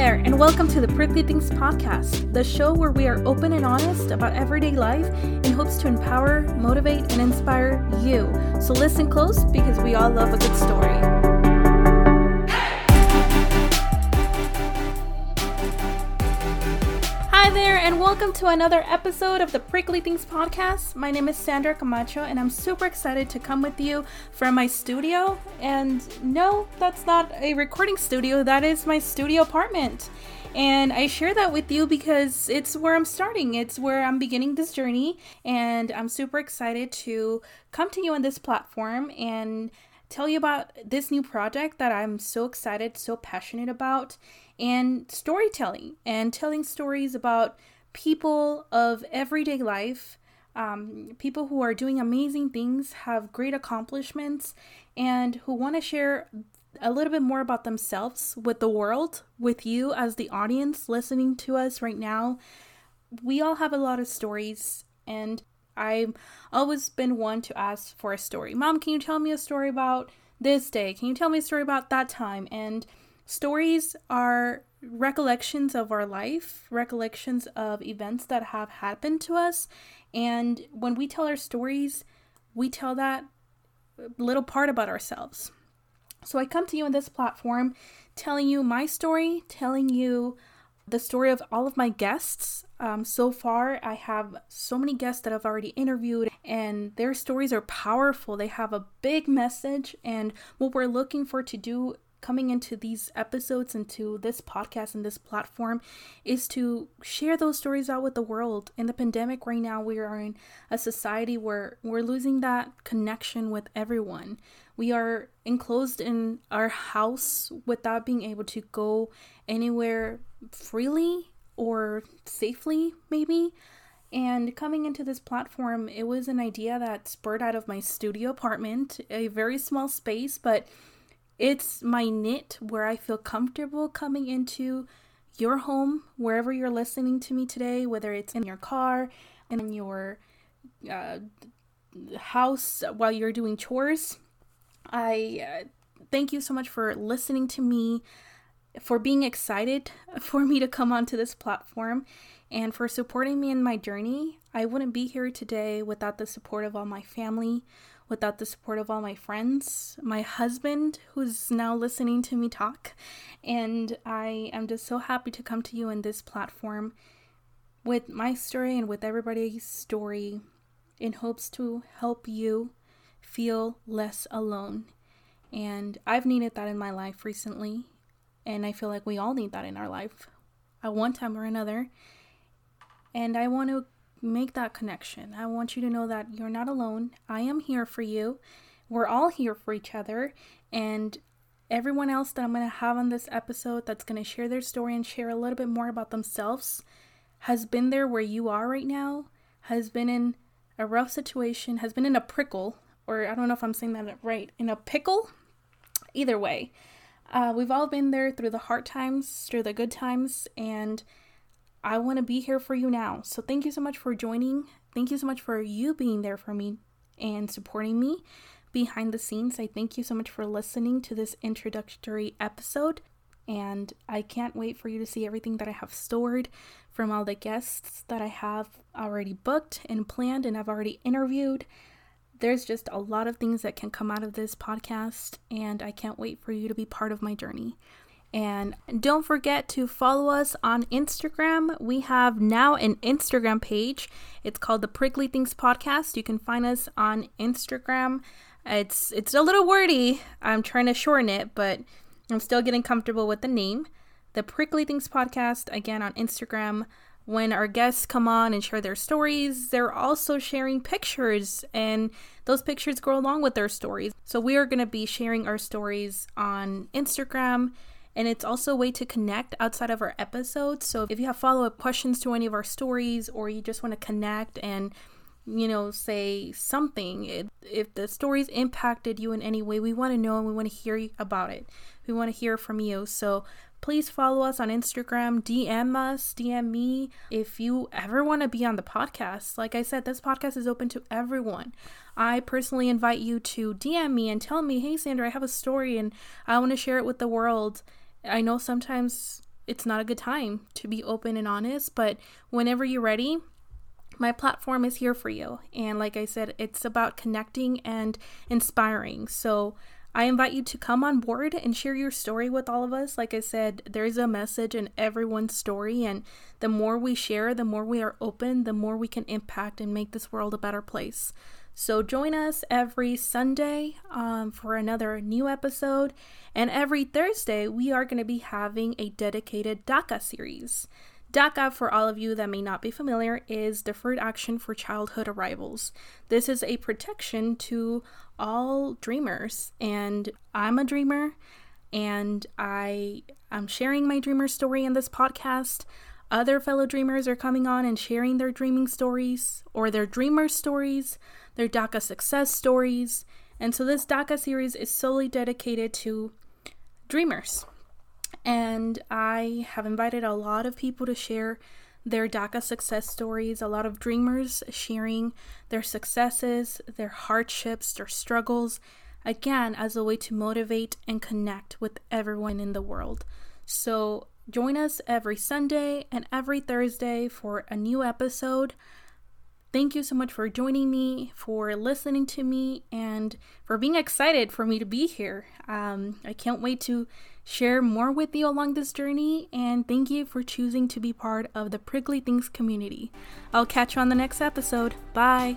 there, and welcome to the Prickly Things Podcast, the show where we are open and honest about everyday life in hopes to empower, motivate, and inspire you. So listen close because we all love a good story. There, and welcome to another episode of the Prickly Things Podcast. My name is Sandra Camacho, and I'm super excited to come with you from my studio. And no, that's not a recording studio, that is my studio apartment. And I share that with you because it's where I'm starting, it's where I'm beginning this journey. And I'm super excited to come to you on this platform and tell you about this new project that I'm so excited, so passionate about, and storytelling and telling stories about people of everyday life, um, people who are doing amazing things, have great accomplishments, and who want to share a little bit more about themselves with the world, with you as the audience listening to us right now. We all have a lot of stories, and I've always been one to ask for a story. Mom, can you tell me a story about this day? Can you tell me a story about that time? And stories are recollections of our life, recollections of events that have happened to us. And when we tell our stories, we tell that little part about ourselves. So I come to you on this platform telling you my story, telling you the story of all of my guests. Um, so far, I have so many guests that I've already interviewed, and their stories are powerful. They have a big message, and what we're looking for to do coming into these episodes into this podcast and this platform is to share those stories out with the world. In the pandemic right now, we are in a society where we're losing that connection with everyone. We are enclosed in our house without being able to go anywhere freely or safely, maybe. And coming into this platform, it was an idea that spurred out of my studio apartment, a very small space, but it's my knit where I feel comfortable coming into your home, wherever you're listening to me today, whether it's in your car, in your uh, house while you're doing chores. I uh, thank you so much for listening to me, for being excited for me to come onto this platform, and for supporting me in my journey. I wouldn't be here today without the support of all my family, without the support of all my friends, my husband, who's now listening to me talk. And I am just so happy to come to you in this platform with my story and with everybody's story in hopes to help you feel less alone. And I've needed that in my life recently. And I feel like we all need that in our life at one time or another. And I want to make that connection. I want you to know that you're not alone. I am here for you. We're all here for each other. And everyone else that I'm going to have on this episode that's going to share their story and share a little bit more about themselves has been there where you are right now, has been in a rough situation, has been in a prickle, or I don't know if I'm saying that right, in a pickle. Either way, uh, we've all been there through the hard times, through the good times, and I want to be here for you now. So thank you so much for joining. Thank you so much for you being there for me and supporting me behind the scenes. I thank you so much for listening to this introductory episode. And I can't wait for you to see everything that I have stored from all the guests that I have already booked and planned and I've already interviewed. There's just a lot of things that can come out of this podcast, and I can't wait for you to be part of my journey. And don't forget to follow us on Instagram. We have now an Instagram page. It's called the Prickly Things Podcast. You can find us on Instagram. It's it's a little wordy. I'm trying to shorten it, but I'm still getting comfortable with the name. The Prickly Things Podcast again on Instagram. When our guests come on and share their stories, they're also sharing pictures, and those pictures go along with their stories. So, we are going to be sharing our stories on Instagram and it's also a way to connect outside of our episodes. So if you have follow up questions to any of our stories or you just want to connect and you know, say something. If the stories impacted you in any way, we want to know and we want to hear about it. We want to hear from you. So please follow us on Instagram, DM us, DM me if you ever want to be on the podcast. Like I said, this podcast is open to everyone. I personally invite you to DM me and tell me, hey, Sandra, I have a story and I want to share it with the world. I know sometimes it's not a good time to be open and honest, but whenever you're ready, my platform is here for you. And like I said, it's about connecting and inspiring. So I invite you to come on board and share your story with all of us. Like I said, there's a message in everyone's story, and the more we share, the more we are open, the more we can impact and make this world a better place. So join us every Sunday um, for another new episode, and every Thursday we are going to be having a dedicated DACA series. DACA, for all of you that may not be familiar, is Deferred Action for Childhood Arrivals. This is a protection to all dreamers, and I'm a dreamer, and I am sharing my dreamer story in this podcast. Other fellow dreamers are coming on and sharing their dreaming stories or their dreamer stories, their DACA success stories. And so this DACA series is solely dedicated to dreamers and I have invited a lot of people to share their DACA success stories, a lot of dreamers sharing their successes, their hardships, their struggles, again, as a way to motivate and connect with everyone in the world. So, join us every Sunday and every Thursday for a new episode. Thank you so much for joining me, for listening to me, and for being excited for me to be here. Um, I can't wait to share more with you along this journey, and thank you for choosing to be part of the Prickly Things community. I'll catch you on the next episode. Bye.